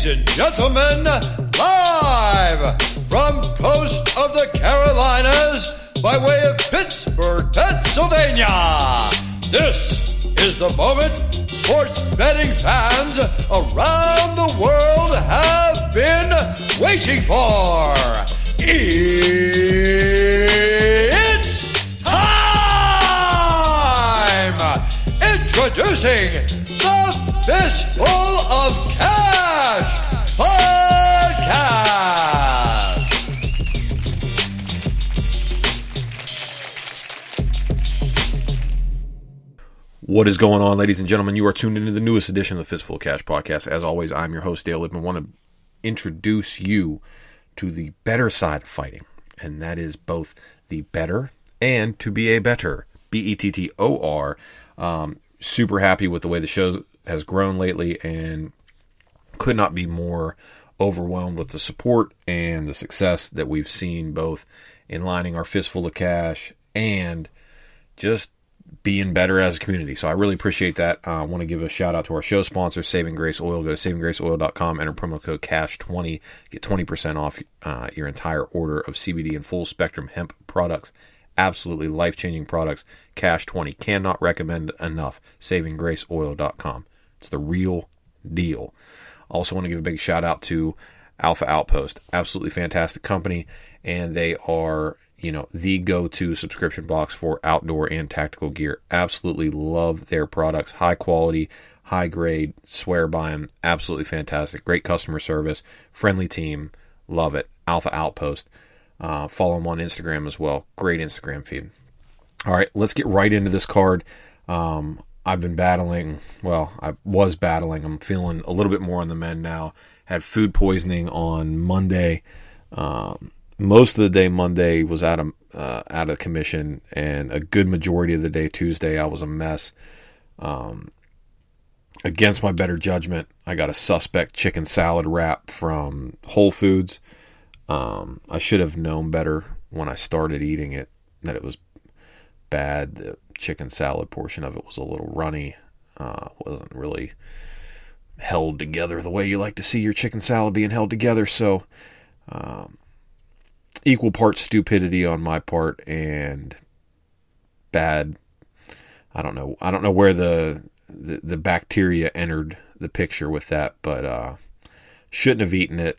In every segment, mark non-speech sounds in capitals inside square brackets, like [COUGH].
Ladies and gentlemen, live from coast of the Carolinas by way of Pittsburgh, Pennsylvania. This is the moment sports betting fans around the world have been waiting for. It's time! Introducing the Fistful of Cash What is going on, ladies and gentlemen? You are tuned into the newest edition of the Fistful of Cash podcast. As always, I'm your host, Dale Lippman. I want to introduce you to the better side of fighting, and that is both the better and to be a better. B E T T O R. Um, super happy with the way the show has grown lately, and could not be more overwhelmed with the support and the success that we've seen both in lining our fistful of cash and just being better as a community. So I really appreciate that. Uh, I want to give a shout out to our show sponsor, Saving Grace Oil. Go to savinggraceoil.com, enter promo code CASH20, get 20% off uh, your entire order of CBD and full spectrum hemp products. Absolutely life changing products. CASH20. Cannot recommend enough. SavingGraceOil.com. It's the real deal. Also, want to give a big shout out to Alpha Outpost. Absolutely fantastic company, and they are you know the go-to subscription box for outdoor and tactical gear. Absolutely love their products. High quality, high grade. Swear by them. Absolutely fantastic. Great customer service. Friendly team. Love it. Alpha Outpost. Uh, follow them on Instagram as well. Great Instagram feed. All right, let's get right into this card. Um, I've been battling. Well, I was battling. I'm feeling a little bit more on the mend now. Had food poisoning on Monday. Um, most of the day Monday was out of uh, out of commission, and a good majority of the day Tuesday I was a mess. Um, against my better judgment, I got a suspect chicken salad wrap from Whole Foods. Um, I should have known better when I started eating it that it was bad. The chicken salad portion of it was a little runny. Uh, wasn't really held together the way you like to see your chicken salad being held together. So, um, equal parts stupidity on my part and bad. I don't know. I don't know where the the, the bacteria entered the picture with that, but uh, shouldn't have eaten it.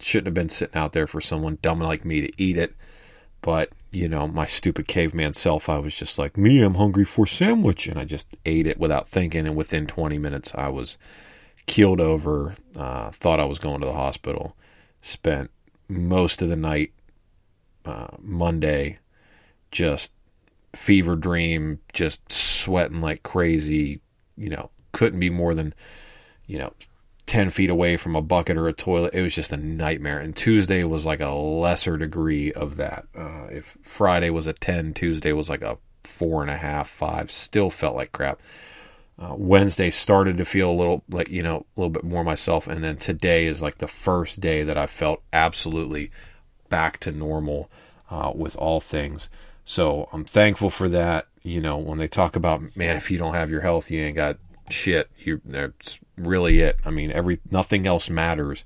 Shouldn't have been sitting out there for someone dumb like me to eat it. But you know, my stupid caveman self, I was just like, me, I'm hungry for sandwich, and I just ate it without thinking. And within 20 minutes, I was keeled over. Uh, thought I was going to the hospital. Spent most of the night uh, Monday just fever dream, just sweating like crazy. You know, couldn't be more than you know 10 feet away from a bucket or a toilet. It was just a nightmare. And Tuesday was like a lesser degree of that. Uh, if Friday was a 10, Tuesday was like a four and a half, five. Still felt like crap. Uh, Wednesday started to feel a little like, you know, a little bit more myself. And then today is like the first day that I felt absolutely back to normal uh, with all things. So I'm thankful for that. You know, when they talk about, man, if you don't have your health, you ain't got shit. You that's really it. I mean, every nothing else matters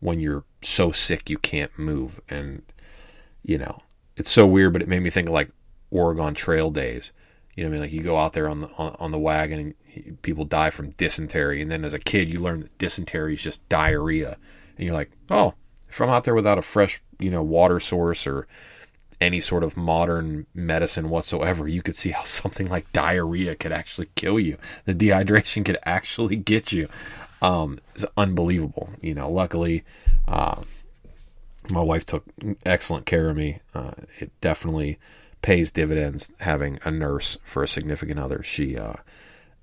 when you're so sick you can't move. And you know, it's so weird, but it made me think of like Oregon Trail days. You know, I mean, like you go out there on the on, on the wagon and people die from dysentery, and then as a kid you learn that dysentery is just diarrhea, and you're like, oh, if I'm out there without a fresh, you know, water source or any sort of modern medicine whatsoever, you could see how [LAUGHS] something like diarrhea could actually kill you. The dehydration could actually get you. Um, it's unbelievable. You know, luckily, uh, my wife took excellent care of me. Uh, it definitely pays dividends having a nurse for a significant other. She uh,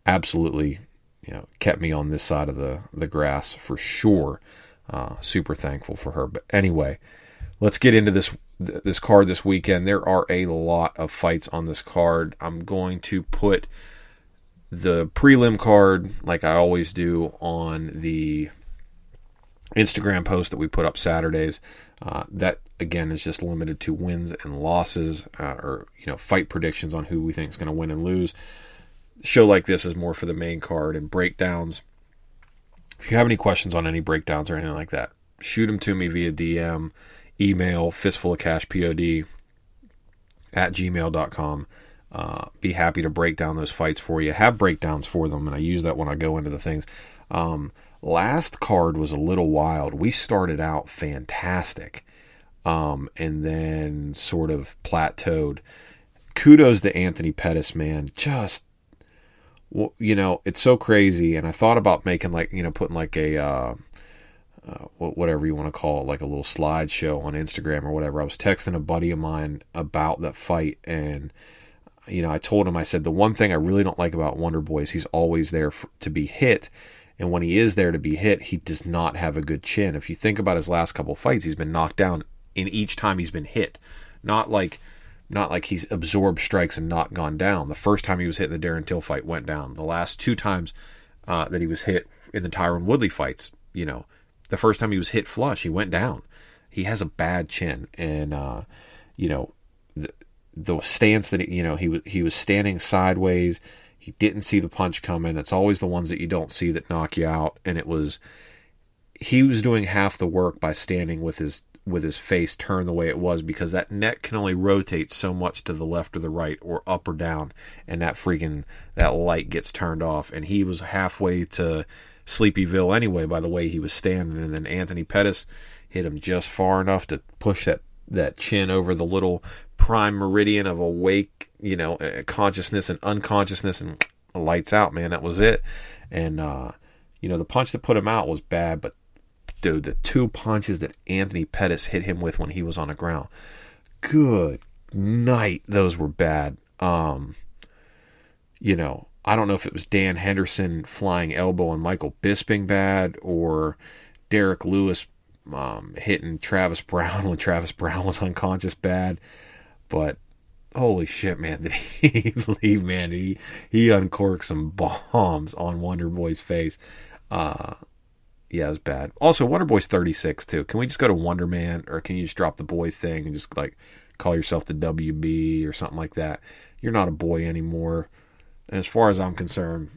absolutely, you know, kept me on this side of the the grass for sure. Uh, super thankful for her. But anyway, let's get into this this card this weekend. There are a lot of fights on this card. I'm going to put the prelim card, like I always do, on the Instagram post that we put up Saturdays. Uh, that again is just limited to wins and losses, uh, or you know, fight predictions on who we think is going to win and lose. show like this is more for the main card and breakdowns. If you have any questions on any breakdowns or anything like that, shoot them to me via DM, email, fistful of cash pod at gmail.com. Uh, be happy to break down those fights for you. Have breakdowns for them, and I use that when I go into the things. Um, last card was a little wild. We started out fantastic, um, and then sort of plateaued. Kudos to Anthony Pettis, man. Just you know, it's so crazy. And I thought about making like you know putting like a uh, uh, whatever you want to call it, like a little slideshow on Instagram or whatever. I was texting a buddy of mine about that fight and you know, I told him, I said, the one thing I really don't like about Wonder Boy is he's always there for, to be hit. And when he is there to be hit, he does not have a good chin. If you think about his last couple fights, he's been knocked down in each time he's been hit. Not like not like he's absorbed strikes and not gone down. The first time he was hit in the Darren Till fight went down. The last two times uh, that he was hit in the Tyron Woodley fights, you know, the first time he was hit flush, he went down. He has a bad chin, and uh, you know, the, the stance that he, you know he was he was standing sideways. He didn't see the punch coming. It's always the ones that you don't see that knock you out. And it was he was doing half the work by standing with his with his face turned the way it was because that neck can only rotate so much to the left or the right or up or down and that freaking that light gets turned off and he was halfway to Sleepyville anyway by the way he was standing and then Anthony Pettis hit him just far enough to push that that chin over the little prime meridian of awake, you know, uh, consciousness and unconsciousness and [TSK] lights out, man. That was it. And, uh, you know, the punch that put him out was bad, but dude, the two punches that Anthony Pettis hit him with when he was on the ground, good night, those were bad. Um, you know, I don't know if it was Dan Henderson flying elbow on Michael Bisping bad or Derrick Lewis um, hitting Travis Browne [LAUGHS] when Travis Browne was unconscious bad. But holy shit, man, did he [LAUGHS] leave, man? Did he, he uncorked some bombs on Wonder Boy's face. Uh, yeah, it's bad. Also, Wonder Boy's 36 too. Can we just go to Wonder Man or can you just drop the boy thing and just like call yourself the WB or something like that? You're not a boy anymore. And as far as I'm concerned,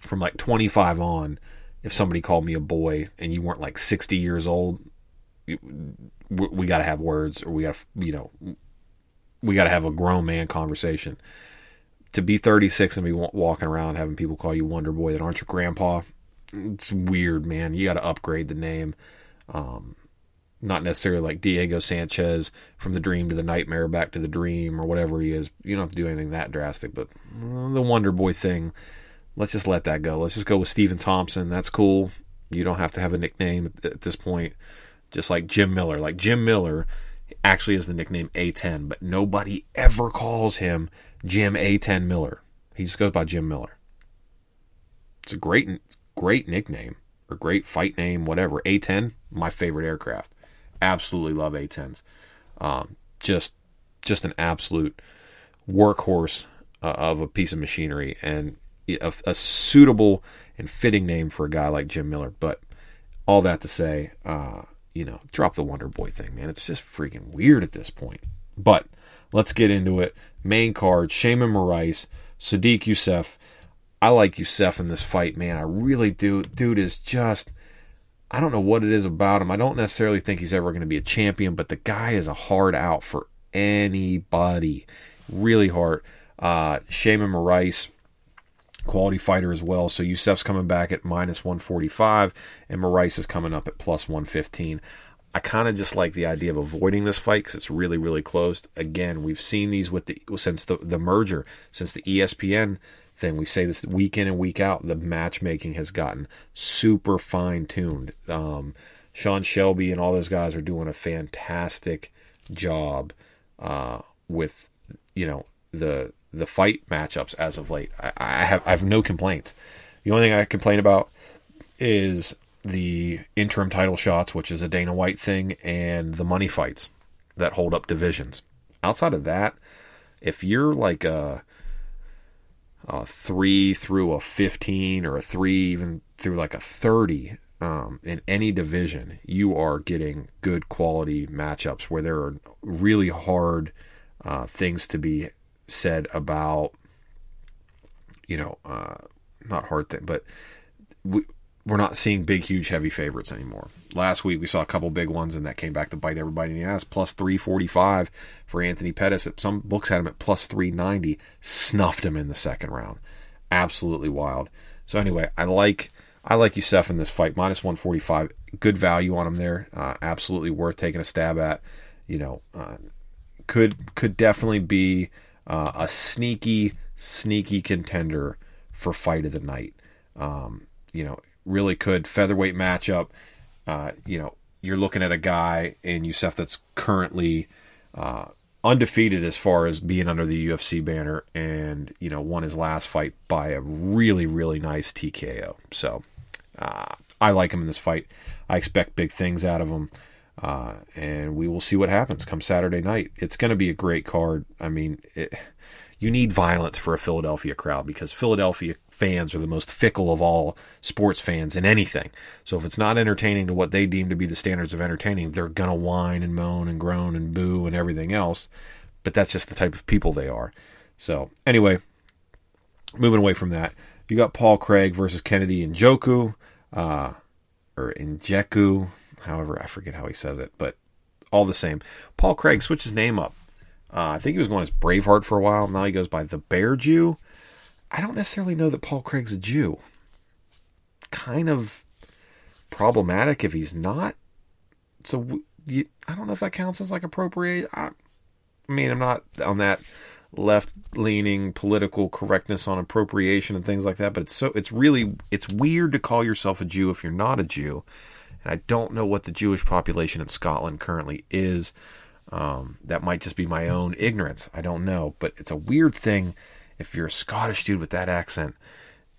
from like 25 on, if somebody called me a boy and you weren't like 60 years old, we, we got to have words or we got to, you know, we got to have a grown man conversation. To be 36 and be walking around having people call you Wonder Boy that aren't your grandpa, it's weird, man. You got to upgrade the name. Um, not necessarily like Diego Sanchez from the dream to the nightmare, back to the dream, or whatever he is. You don't have to do anything that drastic, but uh, the Wonder Boy thing, let's just let that go. Let's just go with Stephen Thompson. That's cool. You don't have to have a nickname at this point. Just like Jim Miller. Like Jim Miller actually has the nickname A10, but nobody ever calls him Jim A10 Miller. He just goes by Jim Miller. It's a great, great nickname or great fight name, whatever. A10, my favorite aircraft. Absolutely love A10s. Um, just, just an absolute workhorse uh, of a piece of machinery and a, a, suitable and fitting name for a guy like Jim Miller. But all that to say, uh, you know, drop the Wonder Boy thing, man. It's just freaking weird at this point. But let's get into it. Main card: Sheymon Moraes, Sodiq Yusuff. I like Yusuff in this fight, man. I really do. Dude is just. I don't know what it is about him. I don't necessarily think he's ever going to be a champion, but the guy is a hard out for anybody. Really hard. Uh, Sheymon Moraes quality fighter as well. So Yusuff's coming back at minus 145, and Moraes is coming up at plus 115. I kind of just like the idea of avoiding this fight because it's really, really close. Again, we've seen these with the since the the merger, since the ESPN thing. We say this week in and week out. The matchmaking has gotten super fine tuned. Um, Sean Shelby and all those guys are doing a fantastic job uh, with you know the the fight matchups as of late. I, I, have I have no complaints. The only thing I complain about is the interim title shots, which is a Dana White thing, and the money fights that hold up divisions. Outside of that, if you're like a, a three through a fifteen or a three even through like a thirty um, in any division, you are getting good quality matchups where there are really hard uh, things to be said about, you know, uh, not hard thing, but we, we're not seeing big, huge, heavy favorites anymore. Last week we saw a couple big ones, and that came back to bite everybody in the ass. Plus three forty five for Anthony Pettis. Some books had him at plus three ninety. Snuffed him in the second round. Absolutely wild. So anyway, I like I like Yusuff in this fight. Minus one forty five. Good value on him there. Uh, absolutely worth taking a stab at. You know, uh, could could definitely be uh, a sneaky sneaky contender for fight of the night. Um, you know, really could featherweight matchup. Uh, you know, you're looking at a guy in Yusuff that's currently uh, undefeated as far as being under the UFC banner, and you know, won his last fight by a really really nice TKO. So uh, I like him in this fight. I expect big things out of him. Uh, and we will see what happens come Saturday night. It's going to be a great card. I mean, it, you need violence for a Philadelphia crowd because Philadelphia fans are the most fickle of all sports fans in anything. So if it's not entertaining to what they deem to be the standards of entertaining, they're going to whine and moan and groan and boo and everything else. But that's just the type of people they are. So anyway, moving away from that, you got Paul Craig versus Kennedy Njoku, uh, or Njeku, however, I forget how he says it, but all the same. Paul Craig switched his name up uh, I think he was going as Braveheart for a while. Now he goes by the Bear Jew. I don't necessarily know that Paul Craig's a Jew. Kind of problematic if he's not. So I don't know if that counts as like appropriate. I, I mean, I'm not on that left leaning political correctness on appropriation and things like that, but it's so it's really it's weird to call yourself a Jew if you're not a Jew. And I don't know what the Jewish population in Scotland currently is. Um, that might just be my own ignorance. I don't know. But it's a weird thing if you're a Scottish dude with that accent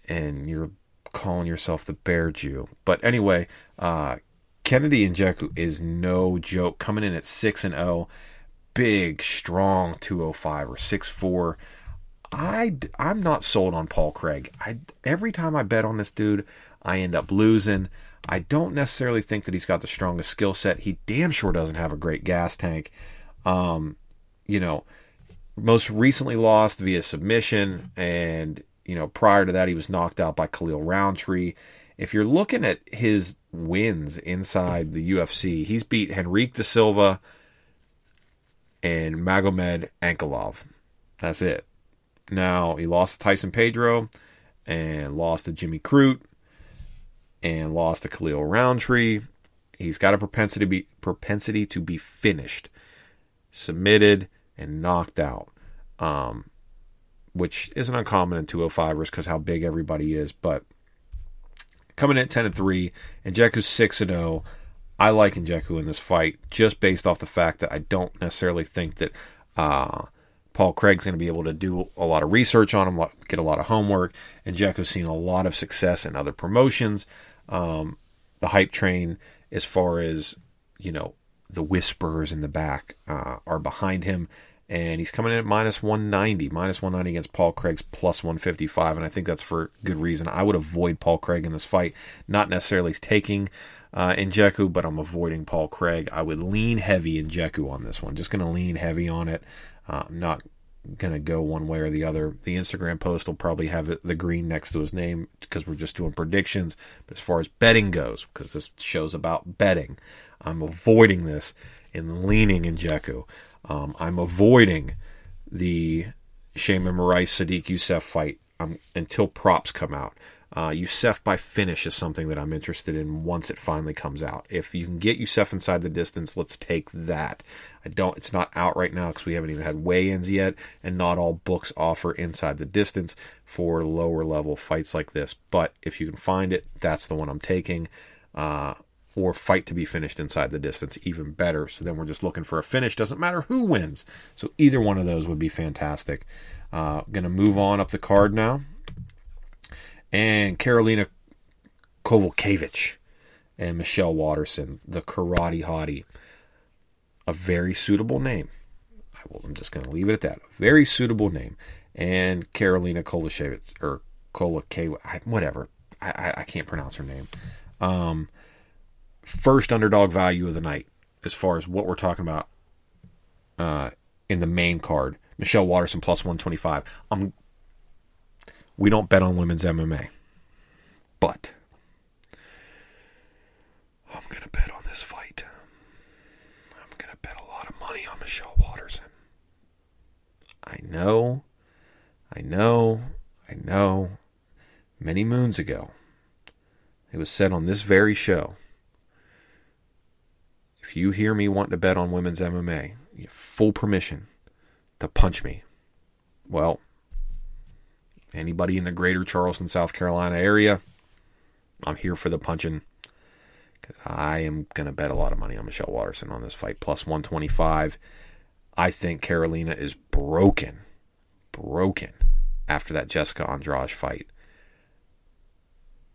and you're calling yourself the Bear Jew. But anyway, uh, Kennedy Njeku is no joke. Coming in at 6 and 0. Big, strong 205 or 6'4. I, I'm not sold on Paul Craig. I, every time I bet on this dude, I end up losing. I don't necessarily think that he's got the strongest skill set. He damn sure doesn't have a great gas tank. Um, you know, most recently lost via submission, and you know, prior to that, he was knocked out by Khalil Rountree. If you're looking at his wins inside the UFC, he's beat Henrique da Silva and Magomed Ankalaev. That's it. Now he lost to Tyson Pedro and lost to Jimmy Crute and lost to Khalil Rountree. He's got a propensity to be propensity to be finished, submitted, and knocked out, um, which isn't uncommon in 205ers because how big everybody is. But coming in at 10 and 3, and Njeku's 6 and 0. I like Njeku in this fight just based off the fact that I don't necessarily think that uh, Paul Craig's going to be able to do a lot of research on him, get a lot of homework, and Njeku's seen a lot of success in other promotions um, the hype train as far as you know the whispers in the back uh, are behind him and he's coming in at minus 190 minus 190 against paul craig's plus 155 and i think that's for good reason i would avoid paul craig in this fight not necessarily taking uh, Njeku, but I'm avoiding Paul Craig. I would lean heavy in Njeku on this one. Just going to lean heavy on it. Uh, not going to go one way or the other. The Instagram post will probably have the green next to his name because we're just doing predictions. But as far as betting goes, because this show's about betting, I'm avoiding this and leaning in Jeku. Um, I'm avoiding the Sheymon Moraes Sodiq Yusuff fight um, until props come out. Uh, by finish is something that I'm interested in once it finally comes out. If you can get Yusuff inside the distance, let's take that. I don't. It's not out right now because we haven't even had weigh-ins yet, and not all books offer inside the distance for lower level fights like this. But if you can find it, that's the one I'm taking. Uh, or fight to be finished inside the distance, even better. So then we're just looking for a finish. Doesn't matter who wins. So either one of those would be fantastic. Uh, going to move on up the card now and Karolina Kowalkiewicz and Michelle Waterson, the karate hottie. A very suitable name. I will, I'm just going to leave it at that. A very suitable name. And Karolina Kowalkiewicz, or Kowalkiewicz, whatever. I, I, I, can't pronounce her name. Um, first underdog value of the night, as far as what we're talking about uh, in the main card. Michelle Waterson plus 125. I'm we don't bet on women's MMA. But I'm going to bet on this fight. I'm going to bet a lot of money on Michelle Waterson. I know, I know, I know. Many moons ago, it was said on this very show if you hear me want to bet on women's MMA, you have full permission to punch me. Well, anybody in the greater Charleston, South Karolina area, I'm here for the punching. I am going to bet a lot of money on Michelle Waterson on this fight, plus 125. I think Karolina is broken, broken after that Jessica Andrade fight.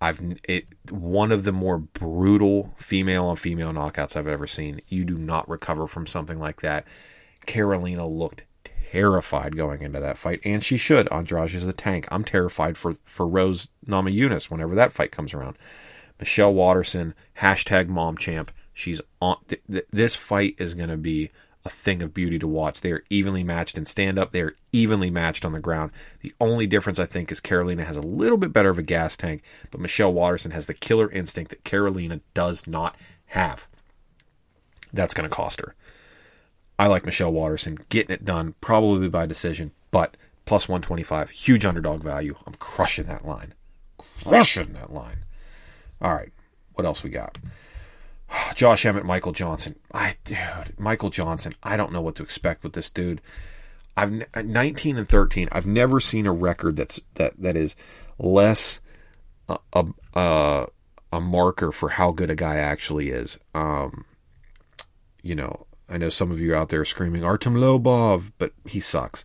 I've it one of the more brutal female on female knockouts I've ever seen. You do not recover from something like that. Carolina looked terrified going into that fight, and she should. Andrade is a tank. I'm terrified for for Rose Namajunas whenever that fight comes around. Michelle Waterson, hashtag mom champ. She's on. Th- th- this fight is going to be a thing of beauty to watch. They are evenly matched in stand up. They are evenly matched on the ground. The only difference I think is Karolina has a little bit better of a gas tank, but Michelle Waterson has the killer instinct that Karolina does not have. That's going to cost her. I like Michelle Waterson getting it done, probably by decision, but plus 125, huge underdog value. I'm crushing that line. Crushing that line. All right, what else we got? [SIGHS] Josh Emmett, Michael Johnson. I dude, Michael Johnson. I don't know what to expect with this dude. I've uh, 19 and 13. I've never seen a record that's that that is less uh, a a, a marker for how good a guy actually is. Um, you know, I know some of you out there are screaming Artem Lobov, but he sucks.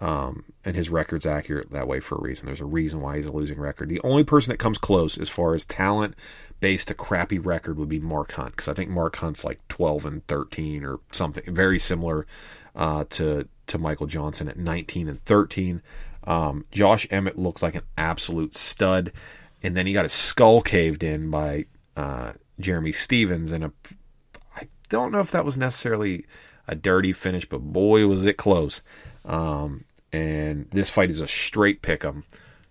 Um, and his record's accurate that way for a reason. There's a reason why he's a losing record. The only person that comes close as far as talent based a crappy record would be Mark Hunt because I think Mark Hunt's like 12 and 13 or something very similar uh, to to Michael Johnson at 19 and 13. Um, Josh Emmett looks like an absolute stud, and then he got his skull caved in by uh, Jeremy Stephens, and a don't know if that was necessarily a dirty finish, but boy was it close. Um, and this fight is a straight pick 'em.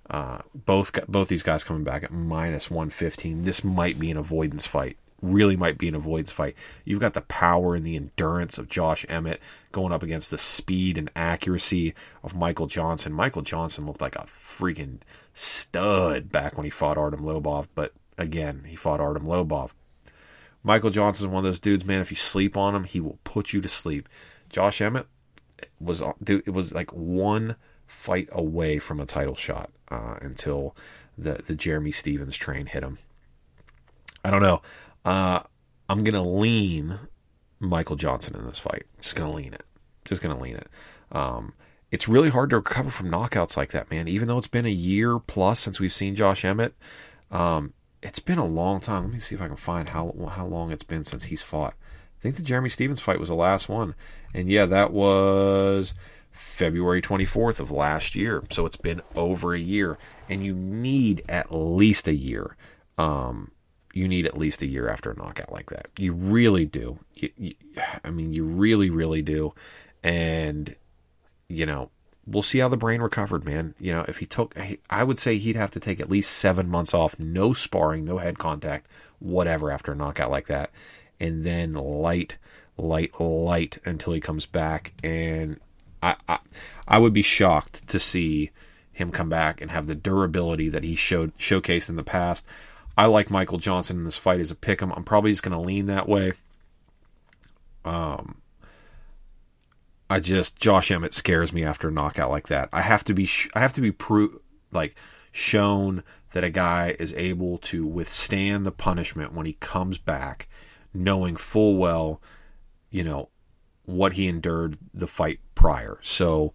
Uh, both both these guys coming back at minus 115. This might be an avoidance fight. Really might be an avoidance fight. You've got the power and the endurance of Josh Emmett going up against the speed and accuracy of Michael Johnson. Michael Johnson looked like a freaking stud back when he fought Artem Lobov, but again, he fought Artem Lobov. Michael Johnson is one of those dudes, man. If you sleep on him, he will put you to sleep. Josh Emmett was dude, it was like one fight away from a title shot uh, until the the Jeremy Stephens train hit him. I don't know. Uh, I'm gonna lean Michael Johnson in this fight. Just gonna lean it. Just gonna lean it. Um, it's really hard to recover from knockouts like that, man. Even though it's been a year plus since we've seen Josh Emmett, um, it's been a long time. Let me see if I can find how how long it's been since he's fought. I think the Jeremy Stephens fight was the last one, and yeah, that was February 24th of last year. So it's been over a year, and you need at least a year. Um, you need at least a year after a knockout like that. You really do. You, you, I mean, you really, really do. And you know, we'll see how the brain recovered, man. You know, if he took, I would say he'd have to take at least seven months off, no sparring, no head contact, whatever, after a knockout like that, and then light, light, light until he comes back and I, I, I would be shocked to see him come back and have the durability that he showed showcased in the past. I like Michael Johnson in this fight as a pick him. I'm probably just going to lean that way. Um, I just Josh Emmett scares me after a knockout like that. I have to be I have to be pro- like shown that a guy is able to withstand the punishment when he comes back, knowing full well, you know, what he endured the fight prior. So,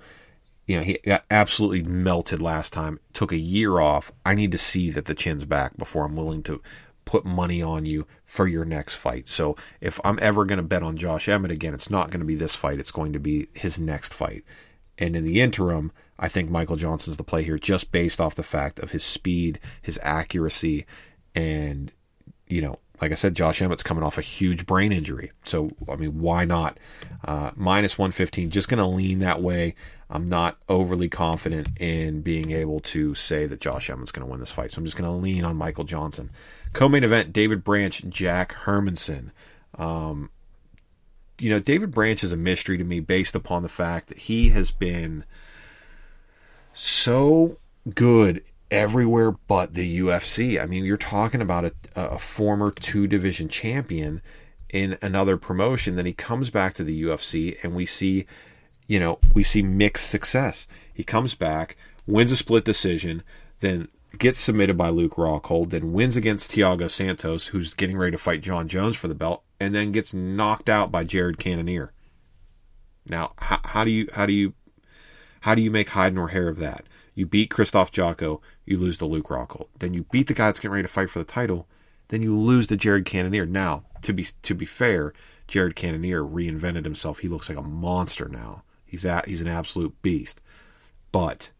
you know, he got absolutely melted last time. Took a year off. I need to see that the chin's back before I'm willing to put money on you for your next fight. So, if I'm ever going to bet on Josh Emmett again, it's not going to be this fight. It's going to be his next fight. And in the interim, I think Michael Johnson's the play here just based off the fact of his speed, his accuracy, and, you know, like I said, Josh Emmett's coming off a huge brain injury. So, I mean, why not? Uh, minus 115, just going to lean that way. I'm not overly confident in being able to say that Josh Emmett's going to win this fight. So I'm just going to lean on Michael Johnson. Co main event David Branch, Jack Hermansson. Um, you know, David Branch is a mystery to me based upon the fact that he has been so good everywhere but the UFC. I mean, you're talking about a, a former two division champion in another promotion. Then he comes back to the UFC, and we see, you know, we see mixed success. He comes back, wins a split decision, then gets submitted by Luke Rockhold, then wins against Thiago Santos, who's getting ready to fight Jon Jones for the belt, and then gets knocked out by Jared Cannonier. Now, how, how do you how do you how do you make hide nor hair of that? You beat Krzysztof Jotko, you lose to Luke Rockhold. Then you beat the guy that's getting ready to fight for the title, then you lose to Jared Cannonier. Now, to be to be fair, Jared Cannonier reinvented himself. He looks like a monster now. He's at he's an absolute beast. But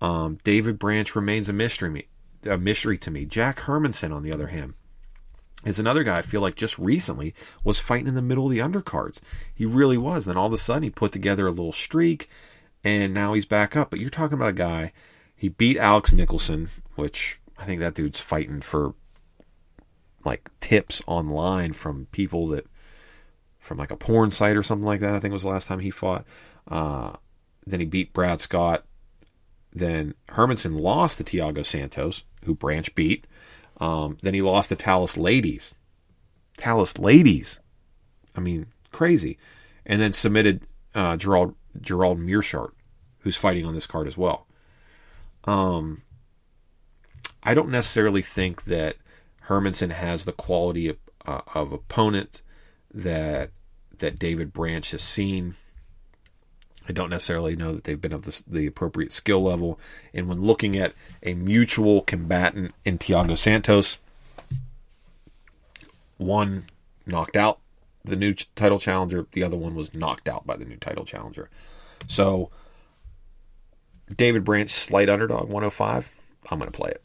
um, David Branch remains a mystery a mystery to me. Jack Hermansson, on the other hand, is another guy I feel like just recently was fighting in the middle of the undercards. He really was. Then all of a sudden he put together a little streak and now he's back up. But you're talking about a guy, he beat Alex Nicholson, which I think that dude's fighting for like tips online from people that from like a porn site or something like that. I think was the last time he fought. Uh, then he beat Brad Scott. Then Hermansson lost to Thiago Santos, who Branch beat. Um, then he lost to Thales Leites. Thales Leites. I mean, crazy. And then submitted uh, Gerald Gerald Meerschaert, who's fighting on this card as well. Um, I don't necessarily think that Hermansson has the quality of, uh, of opponent that that David Branch has seen. I don't necessarily know that they've been of the, the, appropriate skill level. And when looking at a mutual combatant in Thiago Santos, one knocked out the new title challenger, the other one was knocked out by the new title challenger. So, David Branch, slight underdog, 105. I'm going to play it.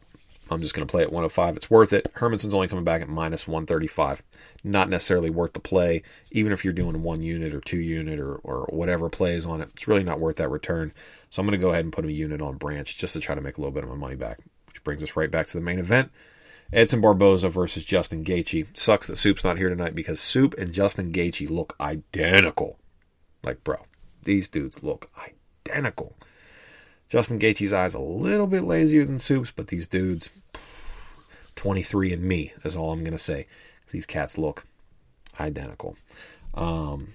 I'm just going to play at 105. It's worth it. Hermansson's only coming back at minus 135. Not necessarily worth the play, even if you're doing one unit or two unit or, or whatever plays on it. It's really not worth that return. So I'm going to go ahead and put a unit on Branch just to try to make a little bit of my money back. Which brings us right back to the main event. Edson Barboza versus Justin Gaethje. Sucks that Soup's not here tonight because Soup and Justin Gaethje look identical. Like, bro, these dudes look identical. Justin Gaethje's eyes a little bit lazier than Soup's, but these dudes, 23 and me is all I'm gonna say. These cats look identical. Um,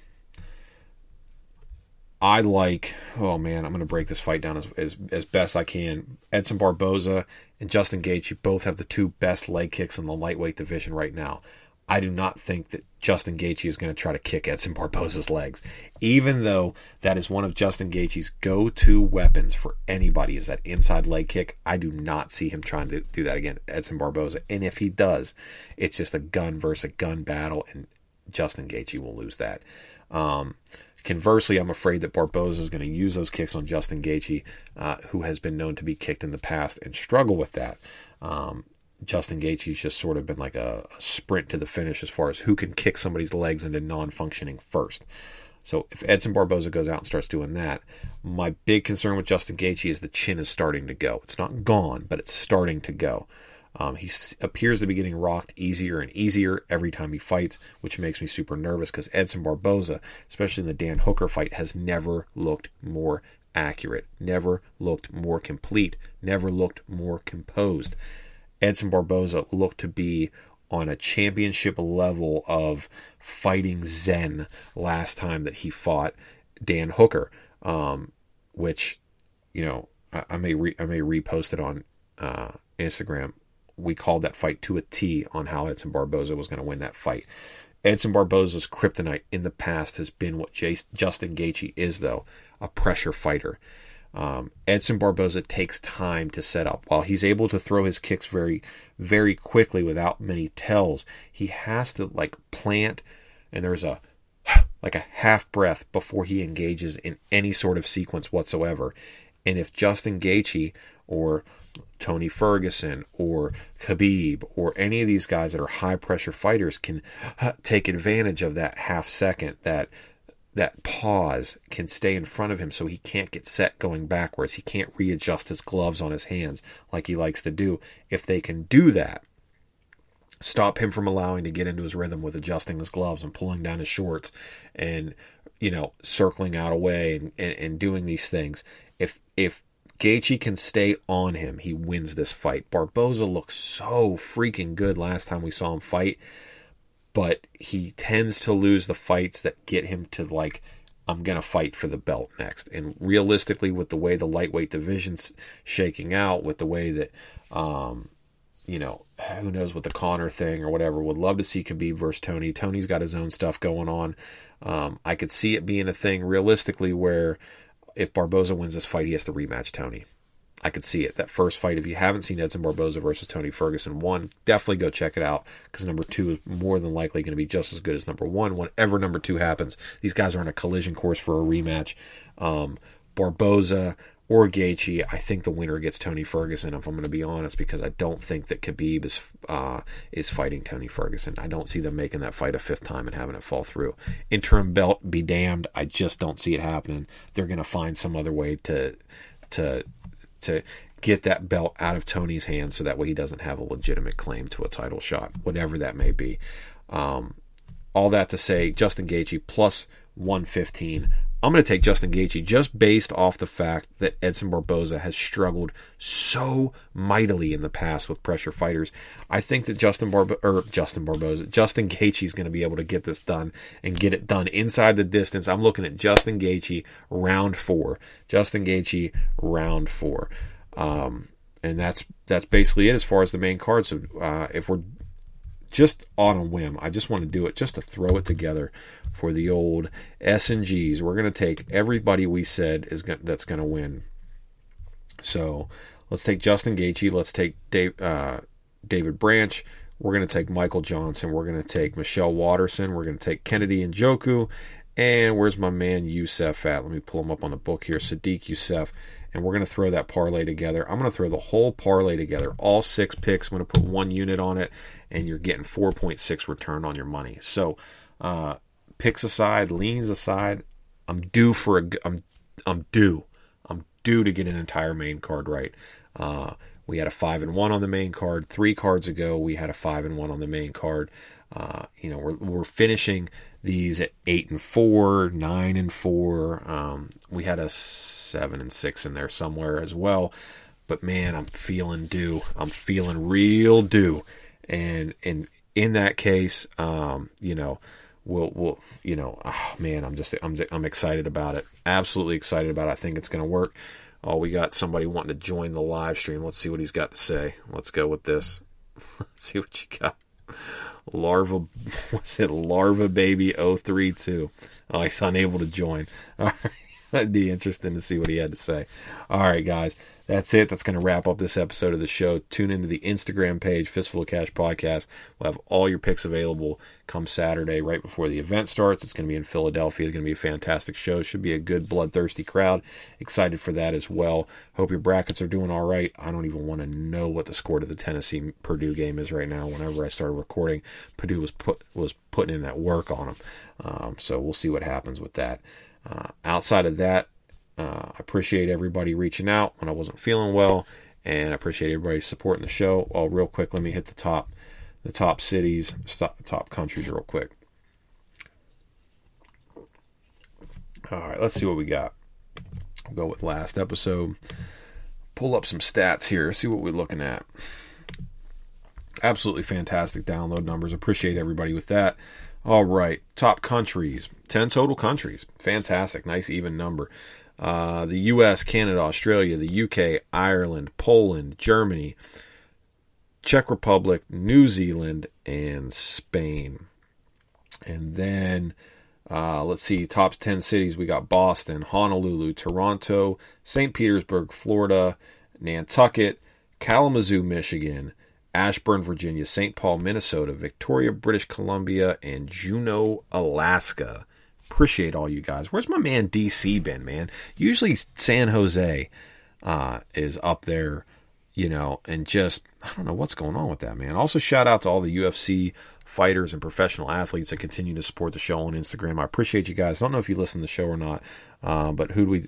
I like. Oh man, I'm gonna break this fight down as, as as best I can. Edson Barboza and Justin Gaethje both have the two best leg kicks in the lightweight division right now. I do not think that Justin Gaethje is going to try to kick Edson Barboza's legs, even though that is one of Justin Gaethje's go-to weapons for anybody is that inside leg kick. I do not see him trying to do that again, Edson Barboza. And if he does, it's just a gun versus a gun battle, and Justin Gaethje will lose that. Um, conversely, I'm afraid that Barboza is going to use those kicks on Justin Gaethje, uh, who has been known to be kicked in the past and struggle with that. Um, Justin Gaethje's just sort of been like a, a, sprint to the finish as far as who can kick somebody's legs into non-functioning first. So if Edson Barboza goes out and starts doing that, my big concern with Justin Gaethje is the chin is starting to go. It's not gone, but it's starting to go. Um, he appears to be getting rocked easier and easier every time he fights, which makes me super nervous because Edson Barboza, especially in the Dan Hooker fight, has never looked more accurate, never looked more complete, never looked more composed. Edson Barboza looked to be on a championship level of fighting zen last time that he fought Dan Hooker, um, which you know I, I may re, I may repost it on uh, Instagram. We called that fight to a T on how Edson Barboza was going to win that fight. Edson Barboza's kryptonite in the past has been what Jace, Justin Gaethje is, though a pressure fighter. Um, Edson Barboza takes time to set up. While he's able to throw his kicks very, very quickly without many tells, he has to like plant, and there's a [SIGHS] like a half breath before he engages in any sort of sequence whatsoever. And if Justin Gaethje or Tony Ferguson or Khabib or any of these guys that are high pressure fighters can [SIGHS] take advantage of that half second, that that pause can stay in front of him so he can't get set going backwards. He can't readjust his gloves on his hands like he likes to do. If they can do that, stop him from allowing to get into his rhythm with adjusting his gloves and pulling down his shorts and you know circling out away and, and, and doing these things if if Gaethje can stay on him he wins this fight Barboza looked so freaking good last time we saw him fight but he tends to lose the fights that get him to like I'm going to fight for the belt next. And realistically, with the way the lightweight division's shaking out, with the way that, um, you know, who knows what the Conor thing or whatever, would love to see Khabib versus Tony. Tony's got his own stuff going on. Um, I could see it being a thing realistically where if Barboza wins this fight, he has to rematch Tony. I could see it. That first fight, if you haven't seen Edson Barboza versus Tony Ferguson, one, definitely go check it out because number two is more than likely going to be just as good as number one. Whenever number two happens, these guys are on a collision course for a rematch. Um, Barboza or Gaethje, I think the winner gets Tony Ferguson. If I'm going to be honest, because I don't think that Khabib is uh, is fighting Tony Ferguson. I don't see them making that fight a fifth time and having it fall through. Interim belt, be damned. I just don't see it happening. They're going to find some other way to to to get that belt out of Tony's hands so that way he doesn't have a legitimate claim to a title shot, whatever that may be. Um, all that to say, Justin Gaethje plus 115. I'm going to take Justin Gaethje just based off the fact that Edson Barboza has struggled so mightily in the past with pressure fighters. I think that Justin Barbo- or Justin Barboza, Justin Gaethje is going to be able to get this done and get it done inside the distance. I'm looking at Justin Gaethje round four. Justin Gaethje round four. Um, and that's that's basically it as far as the main card. So uh, if we're just on a whim, I just want to do it just to throw it together for the old S and G's. We're going to take everybody we said is going that's going to win. So let's take Justin Gaethje. Let's take Dave, uh, David Branch. We're going to take Michael Johnson. We're going to take Michelle Waterson. We're going to take Kennedy and Joku. And where's my man Yusuff at? Let me pull him up on the book here. Sodiq Yusuff. And we're going to throw that parlay together. I'm going to throw the whole parlay together, all six picks. I'm going to put one unit on it, and you're getting 4.6 return on your money. So uh, picks aside, leans aside, I'm due for a. I'm I'm due. I'm due to get an entire main card right. Uh, we had a five and one on the main card. Three cards ago, we had a five and one on the main card. Uh, you know, we're we're finishing these at eight and four, nine and four. Um, we had a seven and six in there somewhere as well. But man, I'm feeling due. I'm feeling real due. And and in that case, um, you know, we'll we'll you know oh man i'm just i'm i'm excited about it. Absolutely excited about it. I think it's going to work. Oh we got somebody wanting to join the live stream. Let's see what he's got to say. Let's go with this. [LAUGHS] Let's see what you got. Larva [LAUGHS] what's it larva baby 032 oh he's unable to join. [LAUGHS] All right [LAUGHS] that'd be interesting to see what he had to say all right guys that's it. That's going to wrap up this episode of the show. Tune into the Instagram page, Fistful of Cash Podcast. We'll have all your picks available come Saturday, right before the event starts. It's going to be in Philadelphia. It's going to be a fantastic show. Should be a good, bloodthirsty crowd. Excited for that as well. Hope your brackets are doing all right. I don't even want to know what the score to the Tennessee Purdue game is right now. Whenever I started recording, Purdue was put was putting in that work on them. Um, so we'll see what happens with that. Uh, outside of that, uh, I appreciate everybody reaching out when I wasn't feeling well, and I appreciate everybody supporting the show. Oh, real quick, let me hit the top, the top cities, top countries, real quick. All right, let's see what we got. We'll go with last episode. Pull up some stats here. See what we're looking at. Absolutely fantastic download numbers. Appreciate everybody with that. All right, top countries. 10 total countries. Fantastic. Nice even number uh, the US, Canada, Australia, the UK, Ireland, Poland, Germany, Czech Republic, New Zealand, and Spain. And then uh, let's see, top 10 cities we got Boston, Honolulu, Toronto, St. Petersburg, Florida, Nantucket, Kalamazoo, Michigan, Ashburn, Virginia, St. Paul, Minnesota, Victoria, British Columbia, and Juneau, Alaska. Appreciate all you guys. Where's my man DC been, man? Usually San Jose uh, is up there, you know, and just I don't know what's going on with that, man. Also, shout out to all the UFC fighters and professional athletes that continue to support the show on Instagram. I appreciate you guys. Don't know if you listen to the show or not, uh, but who do we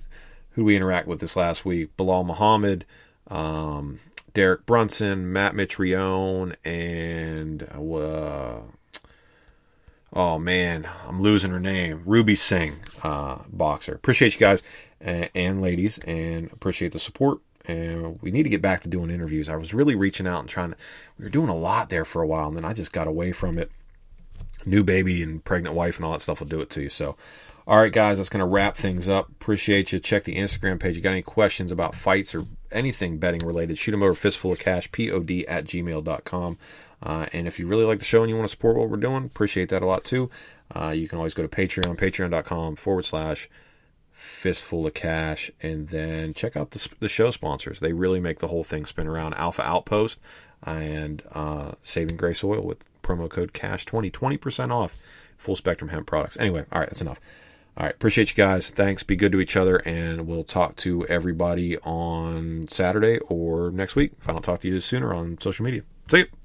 who do we interact with this last week? Belal Muhammad, um, Derek Brunson, Matt Mitrione, and uh, oh man, I'm losing her name, Ruby Singh, uh, boxer. Appreciate you guys and, and ladies, and appreciate the support. And we need to get back to doing interviews. I was really reaching out and trying to. We were doing a lot there for a while, and then I just got away from it. New baby and pregnant wife and all that stuff will do it to you. So, all right, guys, that's going to wrap things up. Appreciate you. Check the Instagram page. You got any questions about fights or anything betting related, shoot them over fistful of cash, pod at gmail.com. Uh, and if you really like the show and you want to support what we're doing, appreciate that a lot too. Uh, you can always go to Patreon, patreon.com forward slash fistful of cash, and then check out the, the show sponsors. They really make the whole thing spin around. Alpha Outpost and uh, Saving Grace Oil with promo code CASH20, 20% off full spectrum hemp products. Anyway, all right, that's enough. All right, appreciate you guys. Thanks. Be good to each other, and we'll talk to everybody on Saturday or next week. If I don't talk to you sooner on social media. See you.